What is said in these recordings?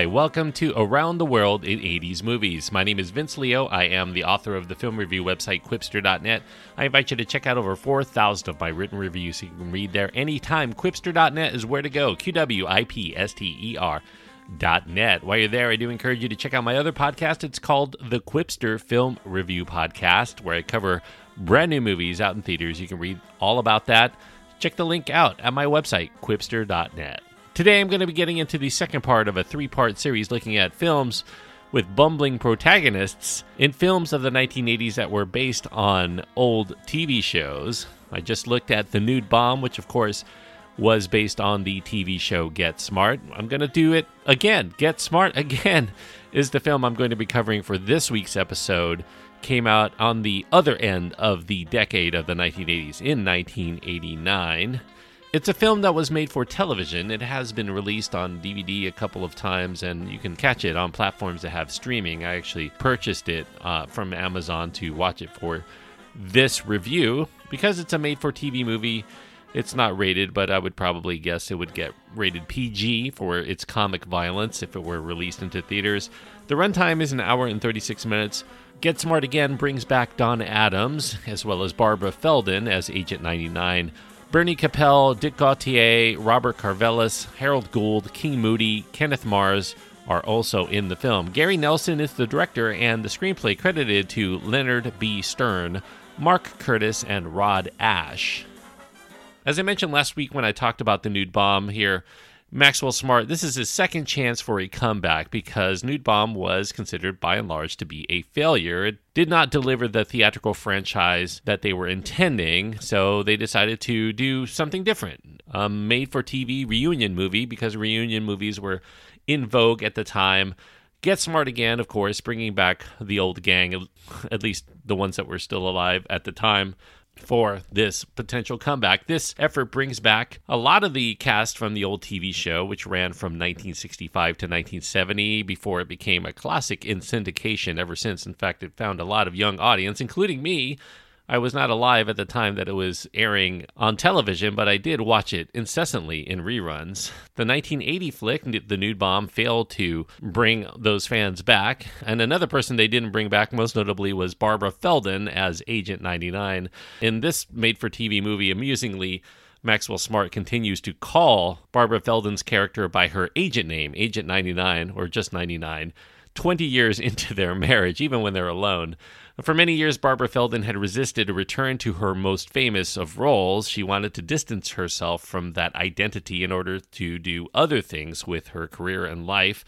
Hi, welcome to Around the World in 80s Movies. My name is Vince Leo. I am the author of the film review website Qwipster.net. I invite you to check out over 4,000 of my written reviews so you can read there anytime. Qwipster.net is where to go. Q W I P S T E R. Dot Net. While you're there, I do encourage you to check out my other podcast. It's called the Qwipster Film Review Podcast, where I cover brand new movies out in theaters. You can read all about that. Check the link out at my website, qwipster.net. Today I'm going to be getting into the second part of a three part series looking at films with bumbling protagonists in films of the 1980s that were based on old TV shows. I just looked at The Nude Bomb, which of course was based on the TV show Get Smart. I'm going to do it again. Get Smart again is the film I'm going to be covering for this week's episode. Came out on the other end of the decade of the 1980s in 1989. It's a film that was made for television. It has been released on DVD a couple of times, and you can catch it on platforms that have streaming. I actually purchased it uh, from Amazon to watch it for this review. Because it's a made for TV movie, it's not rated, but I would probably guess it would get rated PG for its comic violence if it were released into theaters. The runtime is an hour and 36 minutes. Get Smart Again brings back Don Adams, as well as Barbara Feldon as Agent 99. Bernie Kopell, Dick Gautier, Robert Karvelas, Harold Gould, King Moody, Kenneth Mars are also in the film. Gary Nelson is the director, and the screenplay credited to Leonard B. Stern, Mark Curtis, and Rod Ash. As I mentioned last week when I talked about the nude bomb here, Maxwell Smart, this is his second chance for a comeback because Nude Bomb was considered by and large to be a failure. It did not deliver the theatrical franchise that they were intending, so they decided to do something different. A made for TV reunion movie because reunion movies were in vogue at the time. Get Smart Again, of course, bringing back the old gang, at least the ones that were still alive at the time for this potential comeback. This effort brings back a lot of the cast from the old TV show, which ran from 1965 to 1970 before it became a classic in syndication ever since. In fact, it found a lot of young audience, including me, I was not alive at the time that it was airing on television, but I did watch it incessantly in reruns. The 1980 flick, The Nude Bomb, failed to bring those fans back. And another person they didn't bring back, most notably, was Barbara Feldon as Agent 99. In this made for TV movie, amusingly, Maxwell Smart continues to call Barbara Feldon's character by her agent name, Agent 99, or just 99, 20 years into their marriage, even when they're alone. For many years, Barbara Feldon had resisted a return to her most famous of roles. She wanted to distance herself from that identity in order to do other things with her career and life.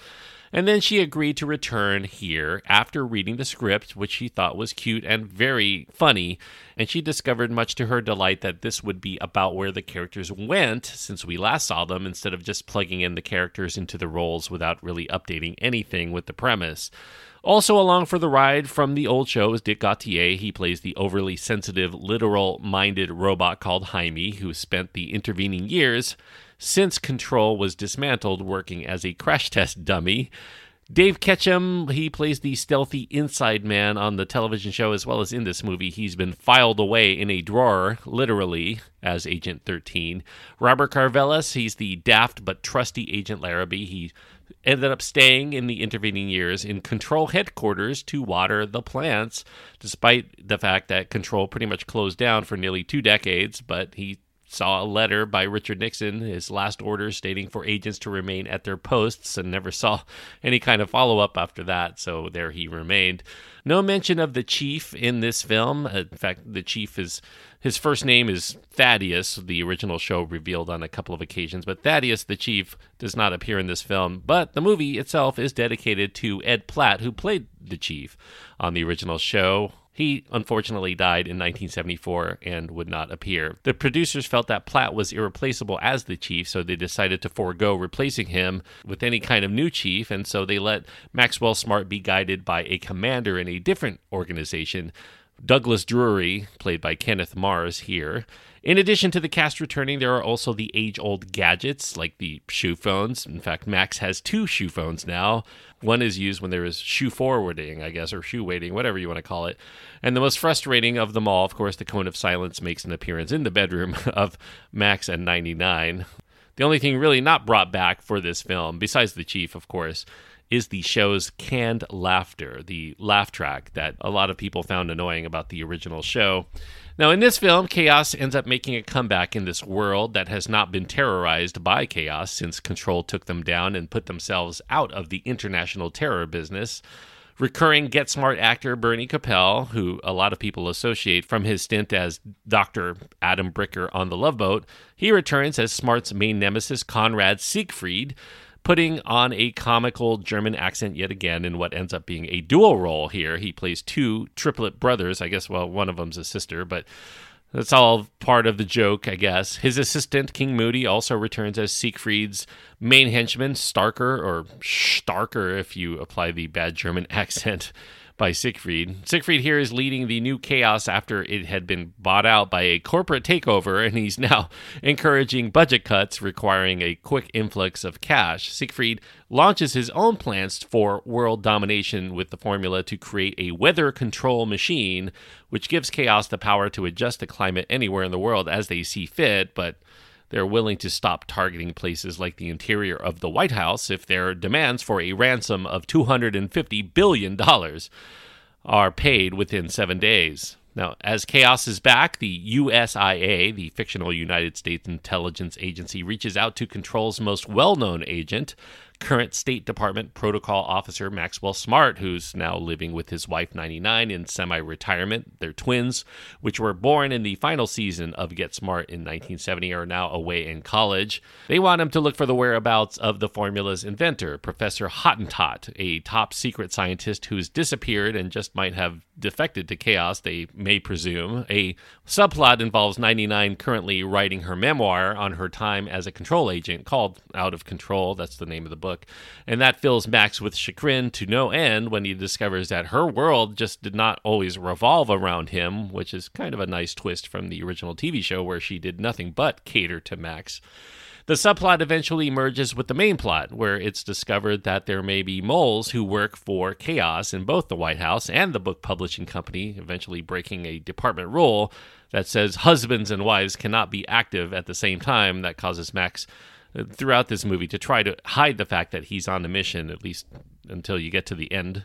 And then she agreed to return here after reading the script, which she thought was cute and very funny. And she discovered, much to her delight, that this would be about where the characters went since we last saw them, instead of just plugging in the characters into the roles without really updating anything with the premise. Also along for the ride from the old show is Dick Gautier. He plays the overly sensitive, literal minded robot called Hymie, who spent the intervening years since Control was dismantled working as a crash test dummy. Dave Ketchum, he plays the stealthy inside man on the television show as well as in this movie. He's been filed away in a drawer, literally, as Agent 13. Robert Karvelas, he's the daft but trusty Agent Larrabee. He ended up staying in the intervening years in Control headquarters to water the plants, despite the fact that Control pretty much closed down for nearly two decades. But he saw a letter by Richard Nixon, his last order stating for agents to remain at their posts, and never saw any kind of follow up after that. So there he remained. No mention of the chief in this film. Uh, in fact, the chief is his first name is Thaddeus. The original show revealed on a couple of occasions, but Thaddeus the chief does not appear in this film. But the movie itself is dedicated to Ed Platt, who played the chief on the original show. He unfortunately died in 1974 and would not appear. The producers felt that Platt was irreplaceable as the chief, so they decided to forego replacing him with any kind of new chief, and so they let Maxwell Smart be guided by a commander in a different organization. Douglas Drury, played by Kenneth Mars here, in addition to the cast returning, there are also the age old gadgets like the shoe phones. In fact, Max has two shoe phones now. One is used when there is shoe forwarding, I guess, or shoe waiting, whatever you want to call it. And the most frustrating of them all, of course, the cone of silence makes an appearance in the bedroom of Max and 99. The only thing really not brought back for this film, besides the chief, of course, is the show's canned laughter, the laugh track that a lot of people found annoying about the original show. Now, in this film, Chaos ends up making a comeback in this world that has not been terrorized by Chaos since Control took them down and put themselves out of the international terror business. Recurring Get Smart actor Bernie Kopell, who a lot of people associate from his stint as Dr. Adam Bricker on The Love Boat, he returns as Smart's main nemesis, Conrad Siegfried, putting on a comical German accent yet again in what ends up being a dual role here. He plays two triplet brothers. I guess, well, one of them's a sister, but that's all part of the joke, I guess. His assistant, King Moody, also returns as Siegfried's main henchman, Starker, or Starker if you apply the bad German accent by Siegfried. Siegfried here is leading the new chaos after it had been bought out by a corporate takeover, and he's now encouraging budget cuts requiring a quick influx of cash. Siegfried launches his own plans for world domination with the formula to create a weather control machine, which gives chaos the power to adjust the climate anywhere in the world as they see fit, but they're willing to stop targeting places like the interior of the White House if their demands for a ransom of $250 billion are paid within seven days. Now, as chaos is back, the USIA, the fictional United States intelligence agency, reaches out to Control's most well known agent, current State Department protocol officer Maxwell Smart, who's now living with his wife 99 in semi retirement. They're twins, which were born in the final season of Get Smart in 1970, are now away in college. They want him to look for the whereabouts of the formula's inventor, Professor Hottentot, a top secret scientist who's disappeared and just might have defected to chaos, they may presume. A subplot involves 99 currently writing her memoir on her time as a control agent called Out of Control. That's the name of the book book. And that fills Max with chagrin to no end when he discovers that her world just did not always revolve around him, which is kind of a nice twist from the original TV show where she did nothing but cater to Max. The subplot eventually merges with the main plot, where it's discovered that there may be moles who work for Chaos in both the White House and the book publishing company, eventually breaking a department rule that says husbands and wives cannot be active at the same time. That causes Max throughout this movie to try to hide the fact that he's on a mission, at least until you get to the end.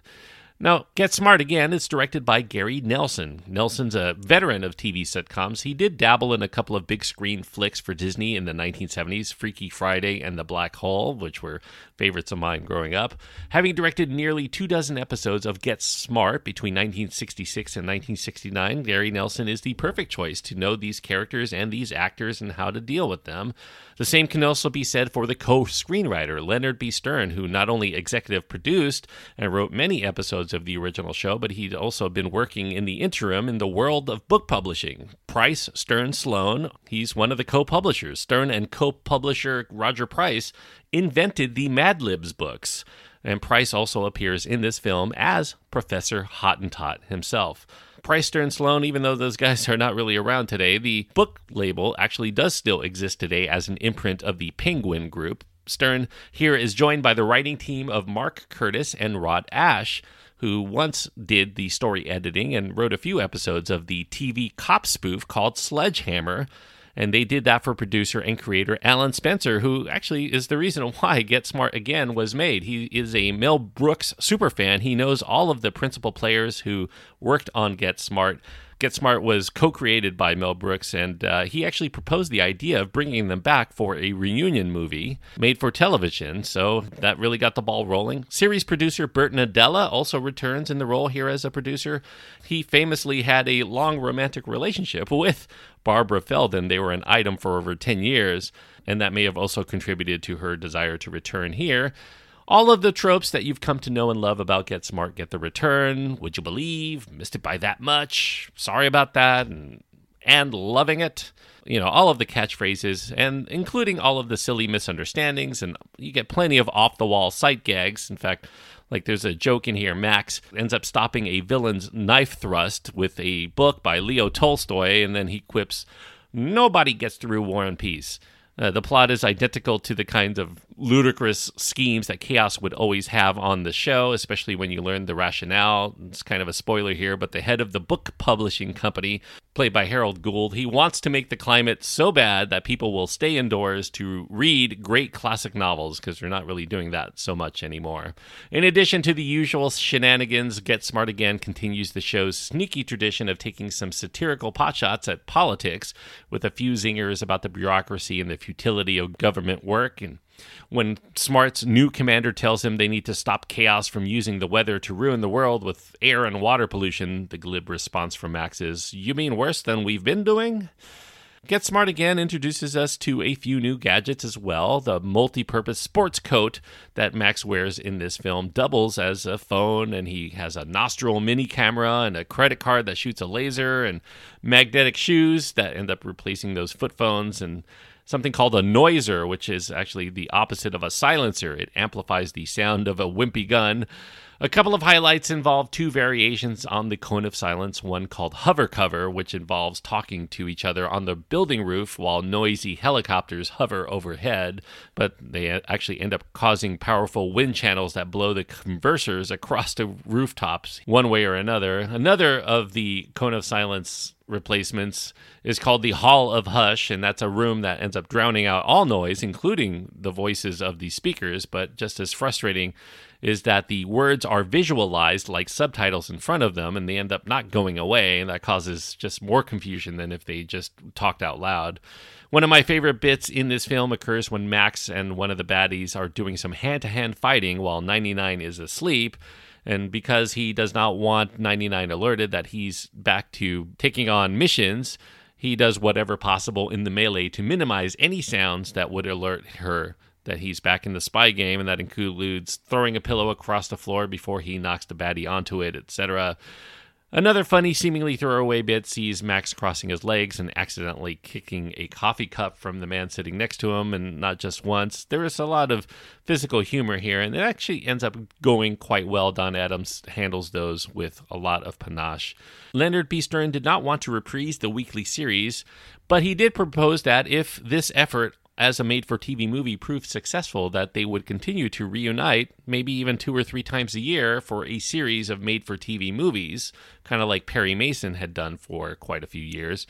Now, Get Smart Again is directed by Gary Nelson. Nelson's a veteran of TV sitcoms. He did dabble in a couple of big screen flicks for Disney in the 1970s, Freaky Friday and The Black Hole, which were favorites of mine growing up. Having directed nearly two dozen episodes of Get Smart between 1966 and 1969, Gary Nelson is the perfect choice to know these characters and these actors and how to deal with them. The same can also be said for the co screenwriter, Leonard B. Stern, who not only executive produced and wrote many episodes of the original show, but he'd also been working in the interim in the world of book publishing. Price, Stern, Sloan, he's one of the co publishers. Stern and co publisher Roger Price invented the Mad Libs books. And Price also appears in this film as Professor Hottentot himself. Price Stern Sloan, even though those guys are not really around today, the book label actually does still exist today as an imprint of the Penguin Group. Stern here is joined by the writing team of Mark Curtis and Rod Ash, who once did the story editing and wrote a few episodes of the TV cop spoof called Sledgehammer. And they did that for producer and creator Alan Spencer, who actually is the reason why Get Smart Again was made. He is a Mel Brooks superfan. He knows all of the principal players who worked on Get Smart Get Smart was co created by Mel Brooks, and uh, he actually proposed the idea of bringing them back for a reunion movie made for television. So that really got the ball rolling. Series producer Burt Nodella also returns in the role here as a producer. He famously had a long romantic relationship with Barbara Feldon. They were an item for over 10 years, and that may have also contributed to her desire to return here. All of the tropes that you've come to know and love about Get Smart, Get the Return, Would You Believe, Missed It by That Much, Sorry About That, and, and Loving It. You know, all of the catchphrases, and including all of the silly misunderstandings, and you get plenty of off the wall sight gags. In fact, like there's a joke in here Max ends up stopping a villain's knife thrust with a book by Leo Tolstoy, and then he quips, Nobody gets through War and Peace. Uh, the plot is identical to the kinds of ludicrous schemes that Chaos would always have on the show, especially when you learn the rationale. It's kind of a spoiler here, but the head of the book publishing company, played by Harold Gould, he wants to make the climate so bad that people will stay indoors to read great classic novels because they're not really doing that so much anymore. In addition to the usual shenanigans, Get Smart Again continues the show's sneaky tradition of taking some satirical potshots at politics with a few zingers about the bureaucracy and the futility of government work and when Smart's new commander tells him they need to stop chaos from using the weather to ruin the world with air and water pollution, the glib response from Max is, You mean worse than we've been doing? Get Smart Again introduces us to a few new gadgets as well. The multi purpose sports coat that Max wears in this film doubles as a phone, and he has a nostril mini camera and a credit card that shoots a laser, and magnetic shoes that end up replacing those foot phones. And something called a noiser, which is actually the opposite of a silencer. It amplifies the sound of a wimpy gun. A couple of highlights involve two variations on the cone of silence, one called hover cover, which involves talking to each other on the building roof while noisy helicopters hover overhead, but they actually end up causing powerful wind channels that blow the conversers across the rooftops one way or another. Another of the cone of silence replacements is called the Hall of Hush, and that's a room that ends up drowning out all noise, including the voices of the speakers. But just as frustrating is that the words are visualized like subtitles in front of them, and they end up not going away, and that causes just more confusion than if they just talked out loud. One of my favorite bits in this film occurs when Max and one of the baddies are doing some hand to hand fighting while 99 is asleep and because he does not want 99 alerted that he's back to taking on missions, he does whatever possible in the melee to minimize any sounds that would alert her that he's back in the spy game, and that includes throwing a pillow across the floor before he knocks the baddie onto it, etc. Another funny, seemingly throwaway bit sees Max crossing his legs and accidentally kicking a coffee cup from the man sitting next to him, and not just once. There is a lot of physical humor here, and it actually ends up going quite well. Don Adams handles those with a lot of panache. Leonard B. Stern did not want to reprise the weekly series, but he did propose that if this effort as a made for TV movie proved successful, that they would continue to reunite, maybe even two or three times a year, for a series of made for TV movies, kind of like Perry Mason had done for quite a few years.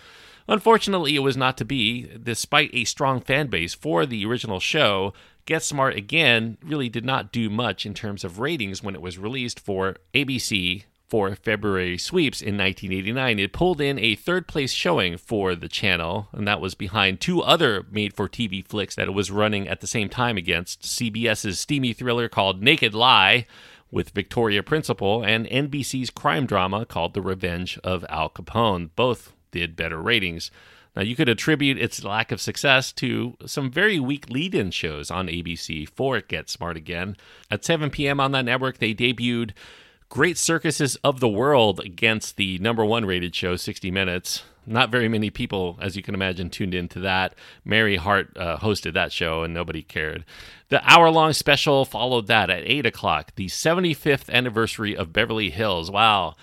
Unfortunately, it was not to be. Despite a strong fan base for the original show, Get Smart Again really did not do much in terms of ratings when it was released for ABC, for February sweeps in 1989. It pulled in a third place showing for the channel, and that was behind two other made for TV flicks that it was running at the same time against CBS's steamy thriller called Naked Lie with Victoria Principal and NBC's crime drama called The Revenge of Al Capone. Both did better ratings. Now, you could attribute its lack of success to some very weak lead in shows on ABC for It Get Smart Again. At 7 p.m. on that network, they debuted Great Circuses of the World against the number one rated show, 60 Minutes. Not very many people, as you can imagine, tuned into that. Mary Hart uh, hosted that show and nobody cared. The hour long special followed that at 8 o'clock, the 75th anniversary of Beverly Hills. Wow.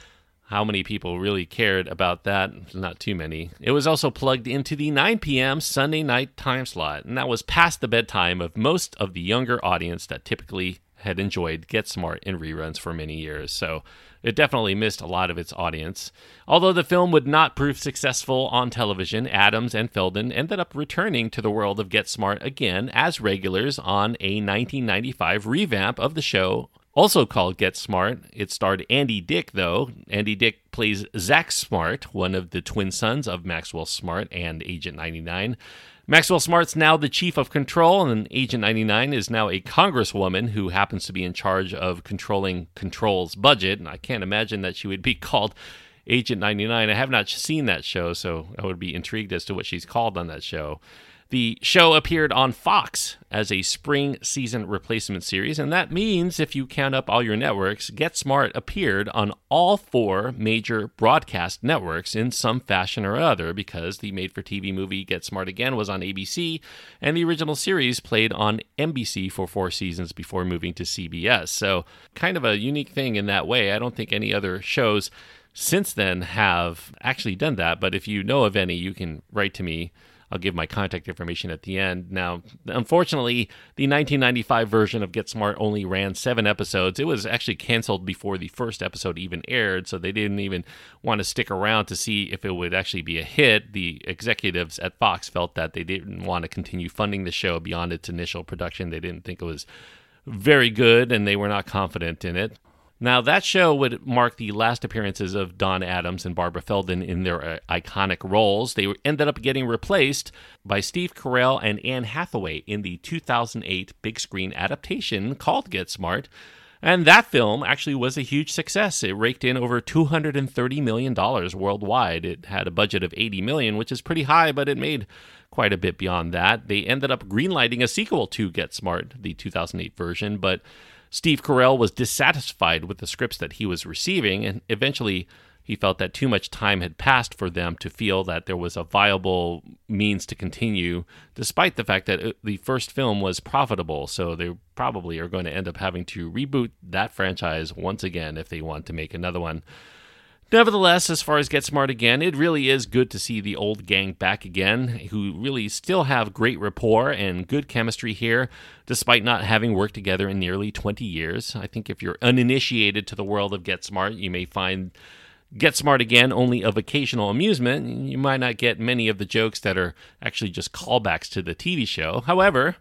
How many people really cared about that? Not too many. It was also plugged into the 9 p.m. Sunday night time slot, and that was past the bedtime of most of the younger audience that typically had enjoyed Get Smart in reruns for many years, so it definitely missed a lot of its audience. Although the film would not prove successful on television, Adams and Feldon ended up returning to the world of Get Smart again as regulars on a 1995 revamp of the show also called Get Smart. It starred Andy Dick, though. Andy Dick plays Zach Smart, one of the twin sons of Maxwell Smart and Agent 99. Maxwell Smart's now the chief of control, and Agent 99 is now a congresswoman who happens to be in charge of controlling Control's budget. And I can't imagine that she would be called Agent 99. I have not seen that show, so I would be intrigued as to what she's called on that show. The show appeared on Fox as a spring season replacement series, and that means if you count up all your networks, Get Smart appeared on all four major broadcast networks in some fashion or other because the made for TV movie Get Smart Again was on ABC, and the original series played on NBC for four seasons before moving to CBS. So, kind of a unique thing in that way. I don't think any other shows since then have actually done that, but if you know of any, you can write to me I'll give my contact information at the end. Now, unfortunately, the 1995 version of Get Smart only ran seven episodes. It was actually canceled before the first episode even aired, so they didn't even want to stick around to see if it would actually be a hit. The executives at Fox felt that they didn't want to continue funding the show beyond its initial production. They didn't think it was very good and they were not confident in it. Now, that show would mark the last appearances of Don Adams and Barbara Feldon in their uh, iconic roles. They ended up getting replaced by Steve Carell and Anne Hathaway in the 2008 big screen adaptation called Get Smart. And that film actually was a huge success. It raked in over $230 million worldwide. It had a budget of 80 million, which is pretty high, but it made quite a bit beyond that. They ended up greenlighting a sequel to Get Smart, the 2008 version, but Steve Carell was dissatisfied with the scripts that he was receiving, and eventually he felt that too much time had passed for them to feel that there was a viable means to continue, despite the fact that uh, the first film was profitable. So they probably are going to end up having to reboot that franchise once again if they want to make another one. Nevertheless, as far as Get Smart again, it really is good to see the old gang back again, who really still have great rapport and good chemistry here, despite not having worked together in nearly 20 years. I think if you're uninitiated to the world of Get Smart, you may find Get Smart again only of occasional amusement. You might not get many of the jokes that are actually just callbacks to the TV show. However,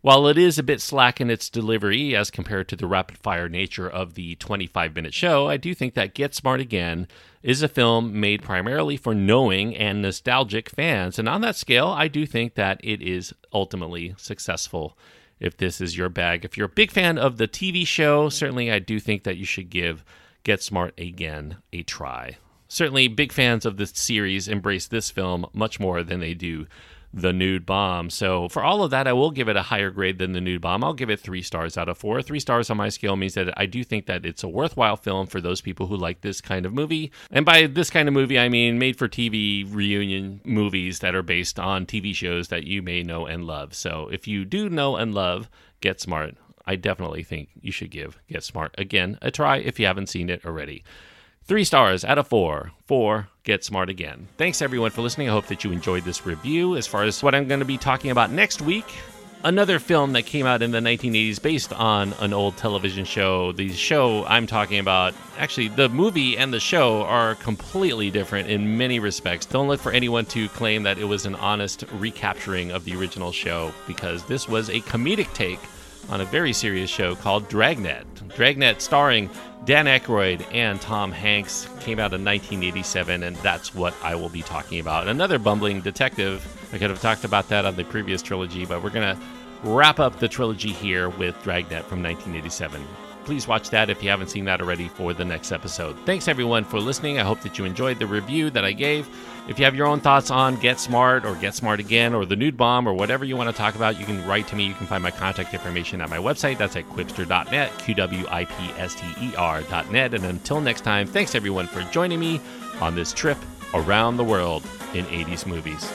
while it is a bit slack in its delivery as compared to the rapid fire nature of the 25 minute show, I do think that Get Smart Again is a film made primarily for knowing and nostalgic fans. And on that scale, I do think that it is ultimately successful. If this is your bag, if you're a big fan of the TV show, certainly I do think that you should give Get Smart Again a try. Certainly, big fans of this series embrace this film much more than they do the nude bomb. So for all of that, I will give it a higher grade than the nude bomb. I'll give it three stars out of four. Three stars on my scale means that I do think that it's a worthwhile film for those people who like this kind of movie. And by this kind of movie, I mean made for TV reunion movies that are based on TV shows that you may know and love. So if you do know and love Get Smart, I definitely think you should give Get Smart again a try if you haven't seen it already. Three stars out of four for Get Smart Again. Thanks everyone for listening. I hope that you enjoyed this review. As far as what I'm going to be talking about next week, another film that came out in the 1980s based on an old television show. The show I'm talking about, actually, the movie and the show are completely different in many respects. Don't look for anyone to claim that it was an honest recapturing of the original show because this was a comedic take on a very serious show called Dragnet. Dragnet, starring Dan Aykroyd and Tom Hanks, came out in 1987, and that's what I will be talking about. Another bumbling detective. I could have talked about that on the previous trilogy, but we're going to wrap up the trilogy here with Dragnet from 1987 please watch that if you haven't seen that already for the next episode. Thanks everyone for listening. I hope that you enjoyed the review that I gave. If you have your own thoughts on Get Smart or Get Smart Again or the Nude Bomb or whatever you want to talk about, you can write to me. You can find my contact information at my website. That's at qwipster.net, Q W I P S T E R.net. And until next time, thanks everyone for joining me on this trip around the world in 80s movies.